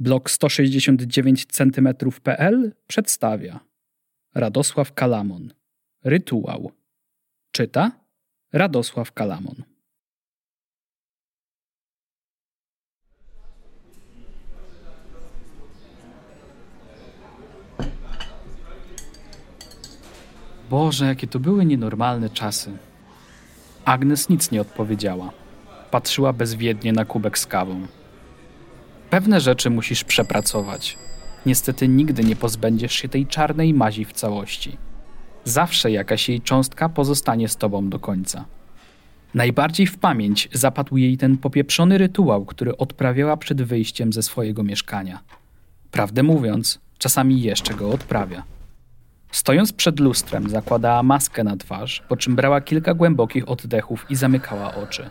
Blok 169 cm.pl przedstawia Radosław Kalamon. Rytuał. Czyta Radosław Kalamon. Boże, jakie to były nienormalne czasy. Agnes nic nie odpowiedziała. Patrzyła bezwiednie na kubek z kawą. Pewne rzeczy musisz przepracować. Niestety nigdy nie pozbędziesz się tej czarnej mazi w całości. Zawsze jakaś jej cząstka pozostanie z tobą do końca. Najbardziej w pamięć zapadł jej ten popieprzony rytuał, który odprawiała przed wyjściem ze swojego mieszkania. Prawdę mówiąc, czasami jeszcze go odprawia. Stojąc przed lustrem, zakładała maskę na twarz, po czym brała kilka głębokich oddechów i zamykała oczy.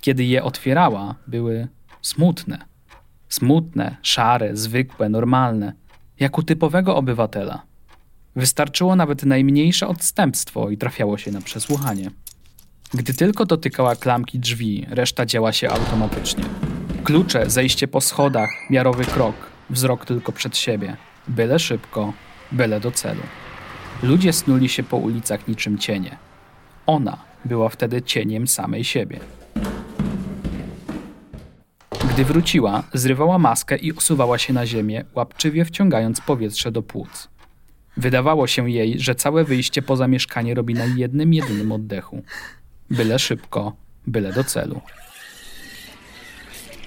Kiedy je otwierała, były smutne. Smutne, szare, zwykłe, normalne, jak u typowego obywatela. Wystarczyło nawet najmniejsze odstępstwo i trafiało się na przesłuchanie. Gdy tylko dotykała klamki drzwi, reszta działa się automatycznie. Klucze, zejście po schodach, miarowy krok, wzrok tylko przed siebie. Byle szybko, byle do celu. Ludzie snuli się po ulicach niczym cienie. Ona była wtedy cieniem samej siebie. Gdy wróciła, zrywała maskę i osuwała się na ziemię, łapczywie wciągając powietrze do płuc. Wydawało się jej, że całe wyjście poza mieszkanie robi na jednym, jedynym oddechu. Byle szybko, byle do celu.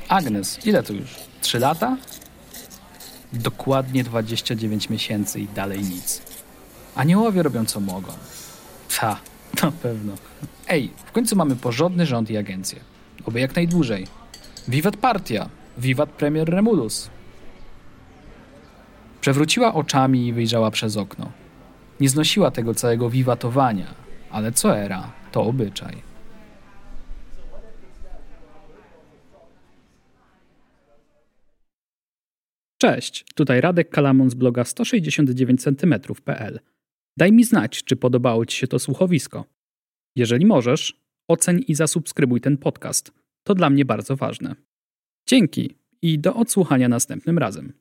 Agnes, ile to już? Trzy lata? Dokładnie 29 miesięcy i dalej nic. Aniołowie robią co mogą. Ta, na pewno. Ej, w końcu mamy porządny rząd i agencję. Oby jak najdłużej. Wiwat partia! Wiwat premier Remulus! Przewróciła oczami i wyjrzała przez okno. Nie znosiła tego całego wiwatowania, ale co era, to obyczaj. Cześć, tutaj Radek Kalamon z bloga 169cm.pl. Daj mi znać, czy podobało Ci się to słuchowisko. Jeżeli możesz, oceń i zasubskrybuj ten podcast. To dla mnie bardzo ważne. Dzięki i do odsłuchania następnym razem.